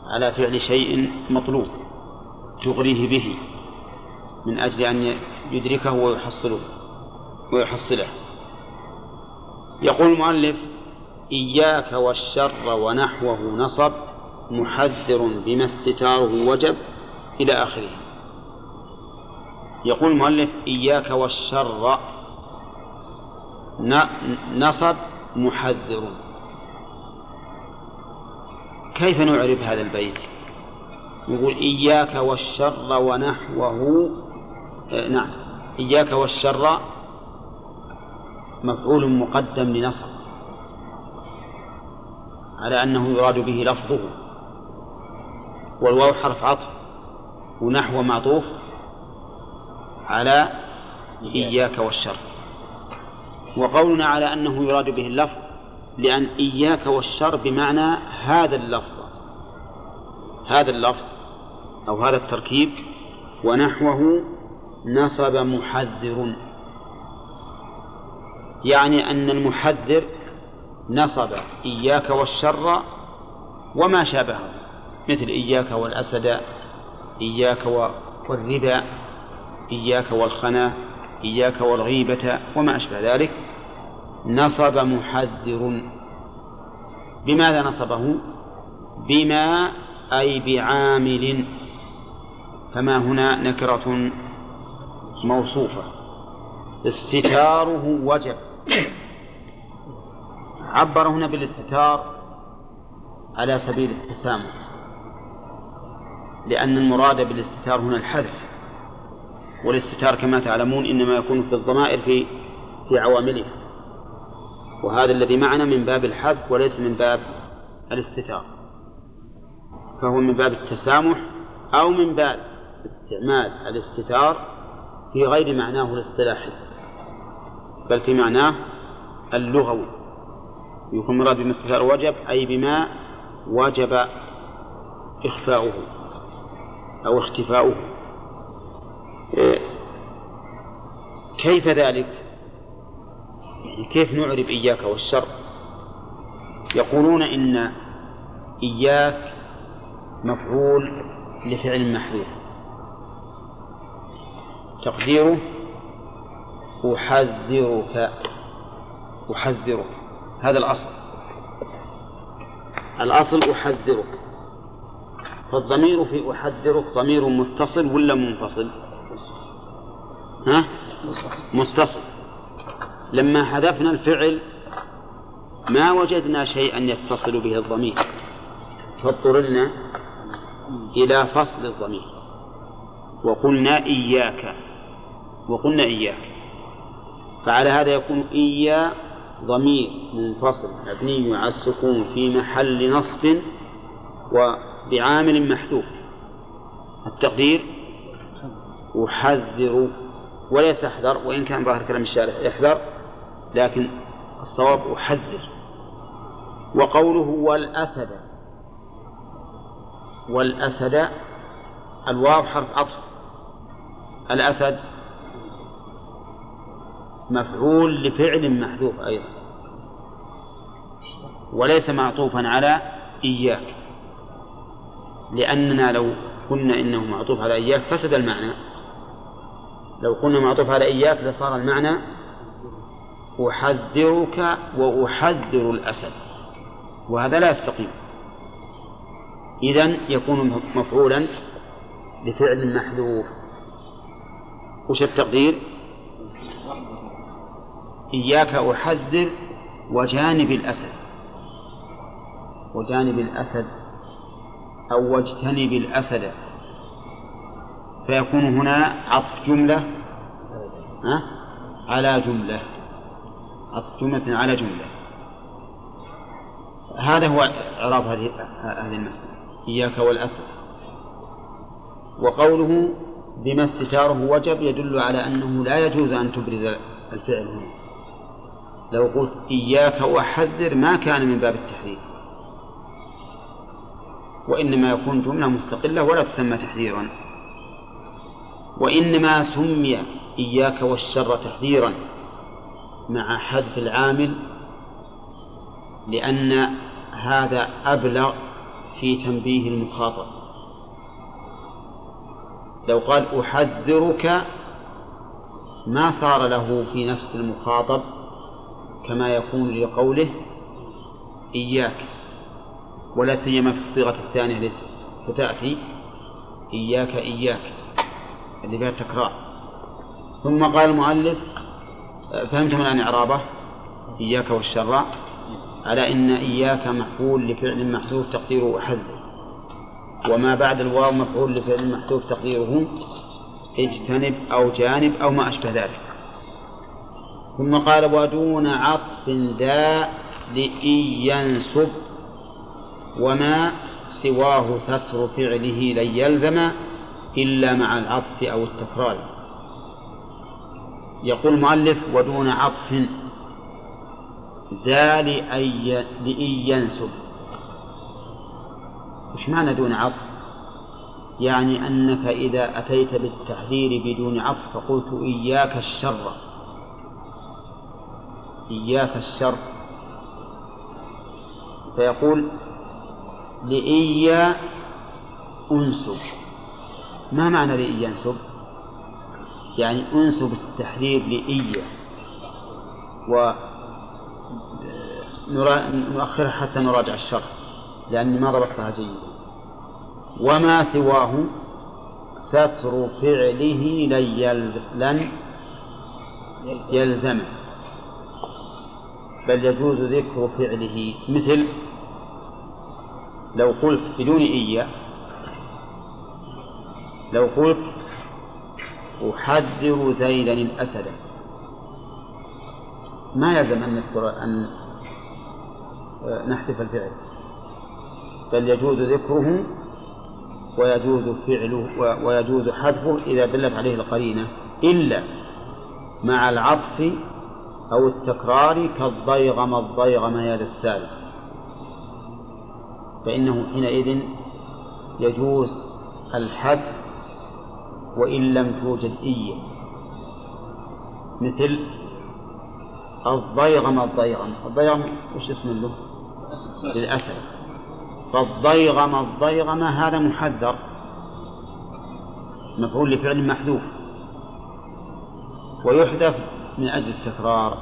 على فعل شيء مطلوب تغريه به من أجل أن يدركه ويحصله ويحصله. يقول المؤلف إياك والشر ونحوه نصب محذر بما استتاره وجب إلى آخره. يقول المؤلف إياك والشر نصب محذر. كيف نعرف هذا البيت؟ نقول إياك والشر ونحوه آه نعم. إياك والشر مفعول مقدم لنصب على أنه يراد به لفظه. والواو حرف عطف ونحو معطوف على إياك والشر. وقولنا على أنه يراد به اللفظ لأن إياك والشر بمعنى هذا اللفظ هذا اللفظ أو هذا التركيب ونحوه نصب محذر. يعني أن المحذر نصب إياك والشر وما شابهه مثل إياك والأسد إياك والربا إياك والخنا إياك والغيبة وما أشبه ذلك. نصب محذر. بماذا نصبه؟ بما أي بعامل فما هنا نكرة موصوفة. استتاره وجب. عبر هنا بالاستتار على سبيل التسامح لأن المراد بالاستتار هنا الحذف. والاستتار كما تعلمون إنما يكون في الضمائر في في عواملها. وهذا الذي معنا من باب الحذف وليس من باب الاستتار. فهو من باب التسامح أو من باب استعمال الاستتار في غير معناه الاصطلاحي بل في معناه اللغوي. يكون مراد بما استتار وجب أي بما وجب إخفاؤه أو اختفاؤه. إيه، كيف ذلك؟ يعني كيف نعرف إياك والشر؟ يقولون إن إياك مفعول لفعل محذوف. تقديره أحذرك أحذرك. هذا الأصل. الأصل أحذرك. فالضمير في أحذرك ضمير متصل ولا منفصل؟ ها؟ متصل. لما حذفنا الفعل ما وجدنا شيئا يتصل به الضمير. فاضطررنا إلى فصل الضمير. وقلنا إياك. وقلنا إياك. فعلى هذا يكون إيا ضمير منفصل مبني على السكون في محل نصب وبعامل محذوف. التقدير أحذر وليس أحذر وإن كان ظاهر كلام الشارع احذر. لكن الصواب أحذر. وقوله والأسد. والأسد الواو حرف عطف. الأسد مفعول لفعل محذوف أيضا. وليس معطوفا على إياك. لأننا لو قلنا إنه معطوف على إياك فسد المعنى. لو قلنا معطوف على إياك لصار المعنى أحذرك وأحذر الأسد. وهذا لا يستقيم. إذا يكون مفعولا لفعل محذوف. وش التقدير؟ إياك أحذر وجانب الأسد. وجانب الأسد أو واجتنب الأسد. فيكون هنا عطف جملة؟ على جملة. جملة على جملة. هذا هو إعراب هذه هذه المسألة. إياك والأسد وقوله بما استتاره وجب يدل على أنه لا يجوز أن تبرز الفعل هنا. لو قلت إياك وحذر ما كان من باب التحذير. وإنما يكون جملة مستقلة ولا تسمى تحذيرا. وإنما سمي إياك والشر تحذيرا. مع حذف العامل لأن هذا أبلغ في تنبيه المخاطب. لو قال أحذرك ما صار له في نفس المخاطب كما يكون لقوله إياك ولا سيما في الصيغة الثانية التي ستأتي إياك إياك اللي فيها التكرار. ثم قال المؤلف فهمتم الآن إعرابه؟ إياك والشر. على إن إياك مفعول لفعل محذوف تقديره أحذر وما بعد الواو مفعول لفعل محذوف تقديره. اجتنب أو جانب أو ما أشبه ذلك. ثم قال ودون عطف ذا لإن ينسب. وما سواه ستر فعله لن يلزم إلا مع العطف أو التكرار. يقول المؤلف ودون عطف ذا لإن ينسب. وش معنى دون عطف؟ يعني أنك إذا أتيت بالتحذير بدون عطف فقلت إياك الشر. إياك الشر. فيقول لإيا أنسب. ما معنى لإيا أنسب يعني أنسب التحذير لإيا و نؤخرها حتى نراجع الشرح لأني ما ضبطتها جيدا. وما سواه ستر فعله لن يلزم لن يلزم. بل يجوز ذكر فعله. مثل لو قلت بدون إياه لو قلت أحذر زيدا الأسد. ما يلزم أن نذكر أن نحذف الفعل. بل يجوز ذكره ويجوز فعله ويجوز حذفه إذا دلت عليه القرينة. إلا مع العطف أو التكرار كالضيغم الضيغم يا ذا فإنه حينئذ يجوز الحذف وإن لم توجد إية مثل الضيغم الضيغم. الضيغم وش اسم له؟ للأسد فالضيغم الضيغم هذا محذر. مفعول لفعل محذوف. ويحذف من أجل التكرار.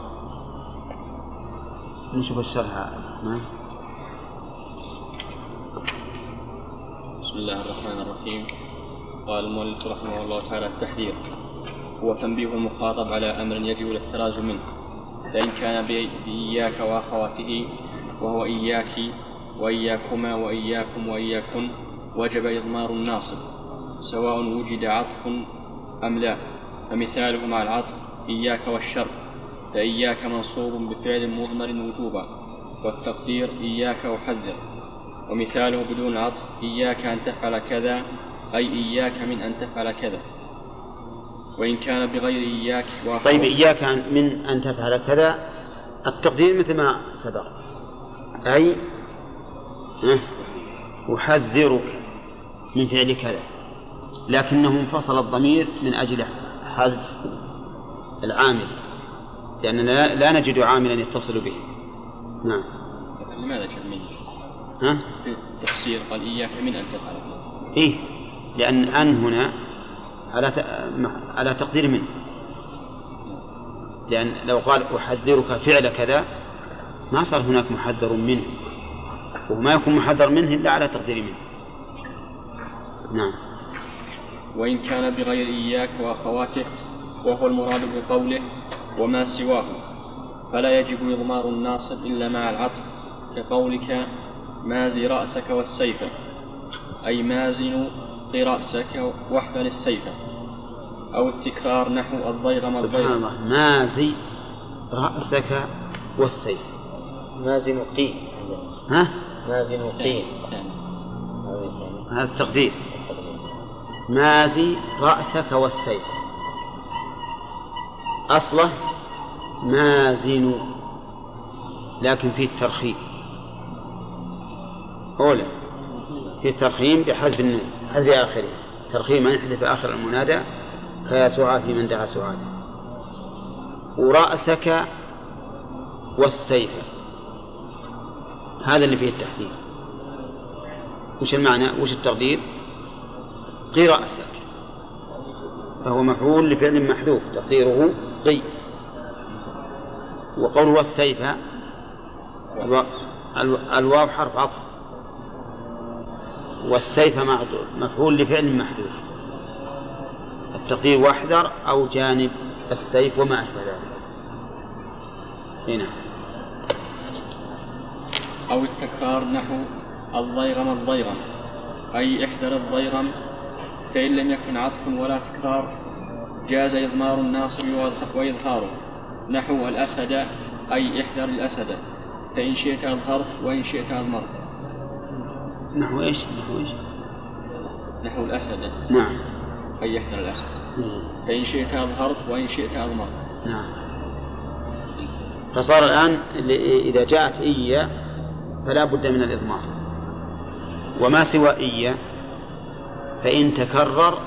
نشوف الشرح. ما بسم الله الرحمن الرحيم. قال المؤلف رحمه الله تعالى التحذير. هو تنبيه المخاطب على أمر يجب الاحتراز منه. فإن كان بإياك وأخواته وهو إياك وإياكما وإياكم وإياكن وجب إضمار الناصب سواء وجد عطف أم لا. فمثاله مع العطف إياك والشر فإياك منصوب بفعل مضمر وجوبا والتقدير إياك أحذر ومثاله بدون عطف إياك أن تفعل كذا أي إياك من أن تفعل كذا. وإن كان بغير إياك وأخوات- طيب إياك من أن تفعل كذا التقدير مثل ما سبق. أي ها، أحذرك من فعل كذا. لكنه انفصل الضمير من أجل حذف العامل لأننا لا- لا نجد عاملا يتصل به. نعم. لماذا من ها؟ في التفسير قال إياك من أن تفعل كذا. إيه. لأن أن هنا على على تقدير من لأن لو قال أحذرك فعل كذا ما صار هناك محذر منه. وما يكون محذر منه إلا على تقدير منه. نعم. وإن كان بغير إياك وأخواته وهو المراد بقوله وما سواه فلا يجب إضمار الناصب إلا مع العطف كقولك مازي رأسك والسيف أي مازن قي رأسك واحفل السيف أو التكرار نحو الضيغم سبحان الضيغم الله. مازي رأسك والسيف. مازن قيل ها؟ مازن قيل يعني هذا التقدير. مازي رأسك والسيف. أصله مازن لكن فيه الترخيم. أولى في الترخيم بحذف النون. حذف آخره. ترخيم أن يحذف آخر المنادى كيا سعى في من دعا سعادا ورأسك والسيف. هذا اللي فيه التحذير. وش المعنى؟ وش التقدير قي رأسك. فهو مفعول لفعل محذوف تقديره قي. وقول والسيف الوا- الو- الواو حرف عطف. والسيف مفعول لفعل محذوف. التقدير واحذر أو جانب السيف وما أشبه ذلك. هنا أو التكرار نحو الضيغم الضيغم أي احذر الضيغم فإن لم يكن عطف ولا تكرار جاز إضمار الناصب وإظ- وإظهاره. نحو الأسد أي احذر الأسد. فإن شئت أظهرت وإن شئت أضمرت. نحو إيش؟ نحو إيش؟ نحو الأسد. نعم. أي احذر الأسد. مم. فإن شئت أظهرت وإن شئت أضمرت نعم. فصار الآن اللي- إذا جاءت إيا فلا بد من الإضمار. وما سوى إيا فإن تكرر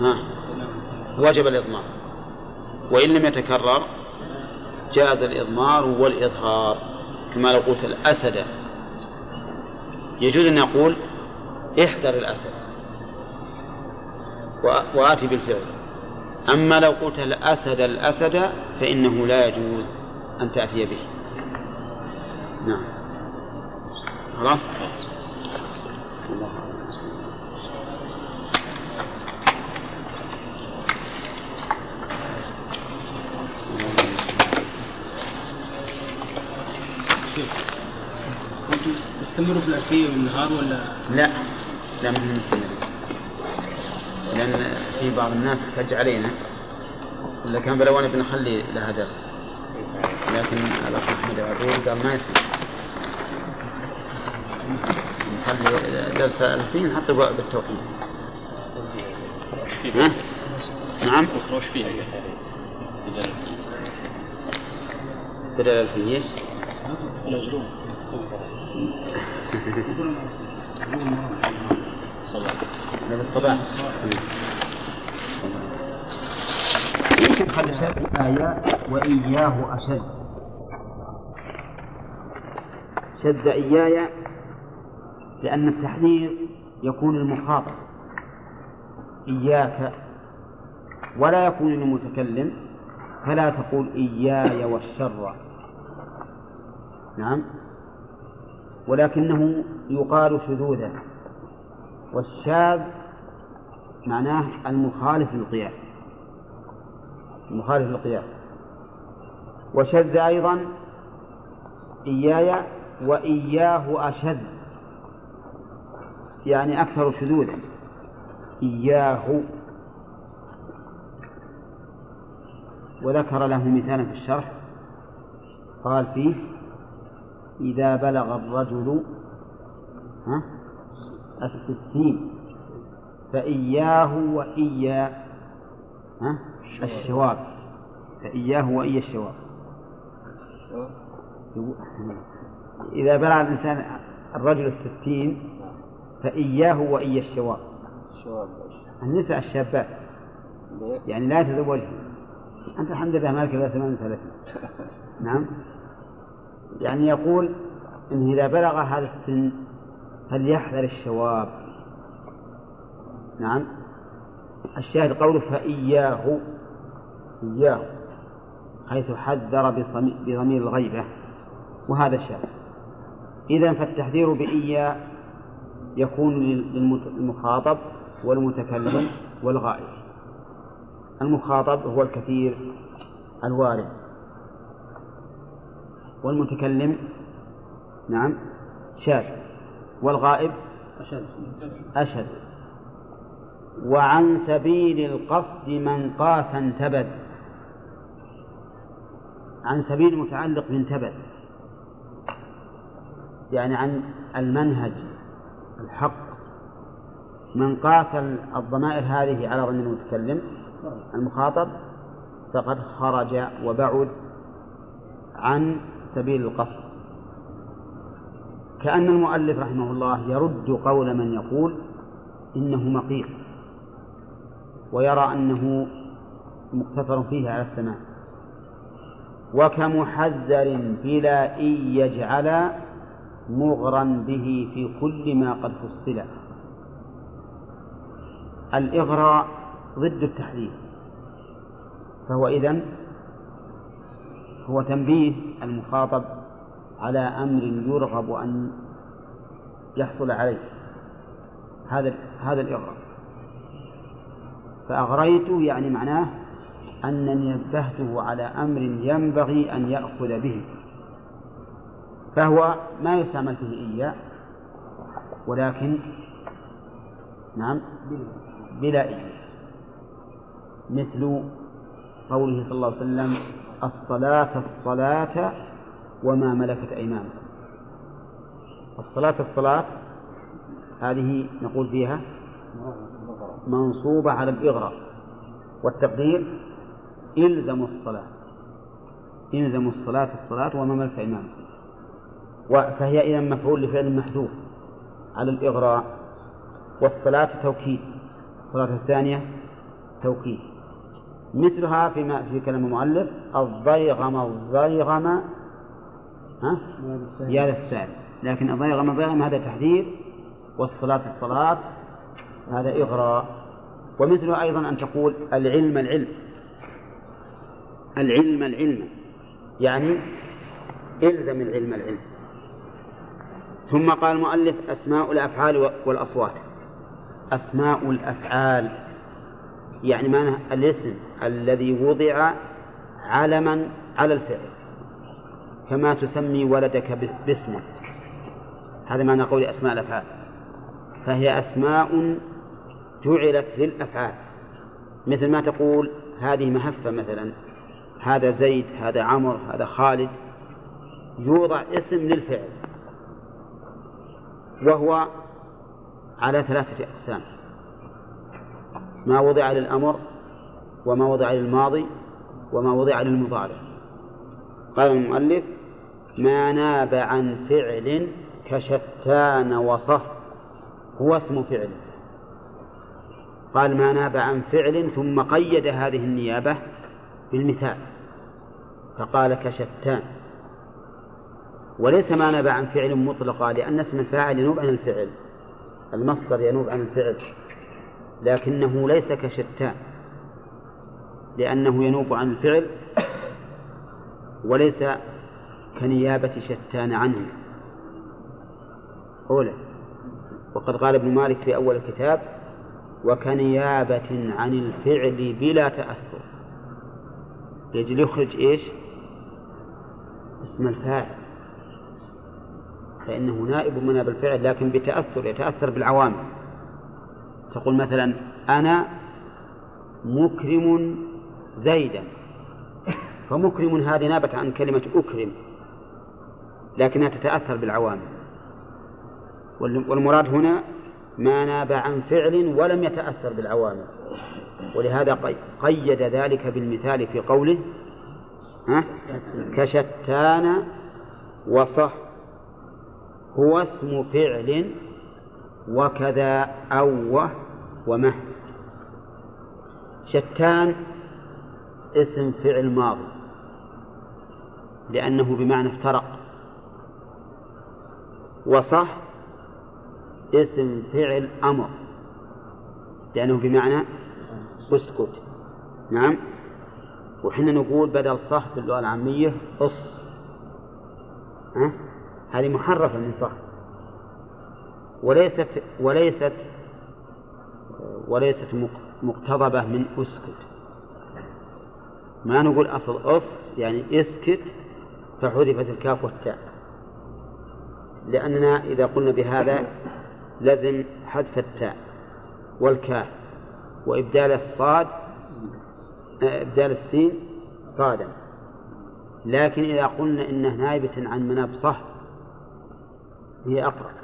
ها وجب الإضمار. وإن لم يتكرر جاز الإضمار والإظهار. كما لو قلت الأسد. يجوز أن يقول احذر الأسد وآ- وآتي بالفعل. أما لو قلت الأسد الأسد فإنه لا يجوز أن تأتي به. نعم. خلاص؟ أعلم. شوف أنتم تستمروا في الألفية بالنهار ولا؟ لا لا من المستمرين لأن في بعض الناس احتج علينا. إلا كان بلوان بنخلي لها درس لكن الأخ أحمد عبود قال ما يصير. خلي درس الفين نحط بالتوحيد ها؟ نعم؟ وش فيها بدل الألفية إيش؟ هذا الصباح. خلي شد آية وإياه أشد شد إياي لأن التحذير يكون المخاطب إياك ولا يكون للمتكلم فلا تقول إياي والشر. نعم. ولكنه يقال شذوذا. والشاذ معناه المخالف للقياس. المخالف للقياس. وشذ أيضا إياي وإياه أشد يعني أكثر شذوذا. إياه. وذكر له مثالا في الشرح. قال فيه إذا بلغ الرجل ها الستين فإياه وإيا ها الشواب. فإياه وإيا الشواب. إذا بلغ الإنسان الرجل الستين فإياه وإيا الشواب. النساء الشابات. يعني لا يتزوجن. أنت الحمد لله مالك إلا 38 نعم. يعني يقول إن إذا بلغ هذا السن فليحذر الشواب. نعم. الشاهد قوله فإياه إياه حيث حذر بضمير الغيبة وهذا شاذ إذا فالتحذير بإياه يكون للمخاطب والمتكلم والغائب. المخاطب هو الكثير الوارد. والمتكلم نعم شاذ والغائب أشد. أشد. وعن سبيل القصد من قاس انتبد. عن سبيل متعلق بانتبد. يعني عن المنهج الحق. من قاس الضمائر هذه على ظن المتكلم المخاطب فقد خرج وبعد عن سبيل القصد. كأن المؤلف رحمه الله يرد قول من يقول إنه مقيس ويرى أنه مقتصر فيه على السماء. وكمحذر بلا إن يجعل مغرا به في كل ما قد فصل. الإغراء ضد التحذير فهو إذن هو تنبيه المخاطب على أمر يرغب أن يحصل عليه. هذا هذا الإغراء. فأغريت يعني معناه أنني نبهته على أمر ينبغي أن يأخذ به. فهو ما يستعمل فيه إياه ولكن نعم بلا إياه مثل قوله صلى الله عليه وسلم الصلاة الصلاة وما ملكت أيمانكم. الصلاة الصلاة هذه نقول فيها منصوبة على الإغراء والتقدير إلزموا الصلاة. إلزموا الصلاة الصلاة وما ملكت أيمانكم. فهي إذا مفعول لفعل محذوف على الإغراء والصلاة توكيد. الصلاة الثانية توكيد. مثلها فيما في كلام المؤلف الضيغم الضيغم ها؟ يا للسائل لكن الضيغم الضيغم هذا تحذير والصلاة الصلاة هذا إغراء. ومثله أيضا أن تقول العلم العلم. العلم العلم. يعني إلزم العلم العلم. ثم قال المؤلف أسماء الأفعال والأصوات. أسماء الأفعال. يعني معنى الاسم الذي وضع علما على الفعل كما تسمي ولدك باسمه هذا معنى قول أسماء الأفعال. فهي أسماء جعلت للأفعال. مثل ما تقول هذه مهفة مثلا هذا زيد هذا عمر هذا خالد. يوضع اسم للفعل وهو على ثلاثة أقسام. ما وضع للأمر وما وضع للماضي وما وضع للمضارع. قال المؤلف ما ناب عن فعل كشتان وصف هو اسم فعل. قال ما ناب عن فعل ثم قيد هذه النيابة بالمثال فقال كشتان. وليس ما ناب عن فعل مطلقا لأن اسم الفاعل ينوب عن الفعل المصدر ينوب عن الفعل. لكنه ليس كشتان لأنه ينوب عن الفعل وليس كنيابة شتان عنه. أولى وقد قال ابن مالك في أول الكتاب وكنيابة عن الفعل بلا تأثر. يجي يخرج إيش؟ اسم الفاعل. فإنه نائب من الفعل لكن بتأثر يتأثر بالعوامل. تقول مثلا أنا مكرم زيدا. فمكرم هذه نابت عن كلمة أكرم لكنها تتأثر بالعوامل. والمراد هنا ما ناب عن فعل ولم يتأثر بالعوامل. ولهذا قيد ذلك بالمثال في قوله ها؟ كشتان وصح هو اسم فعل وكذا أوه ومه شتان اسم فعل ماضي لأنه بمعنى افترق. وصح اسم فعل أمر لأنه بمعنى أسكت. نعم؟ وحنا نقول بدل صح في اللغة العامية ها؟ هذه محرفة من صح. وليست وليست وليست مقتضبة من أسكت. ما نقول أصل أص يعني إسكت فحذفت الكاف والتاء. لأننا إذا قلنا بهذا لزم حذف التاء والكاف وإبدال الصاد إبدال السين صادا. لكن إذا قلنا إنه نائبة عن مناب صح هي أقرب.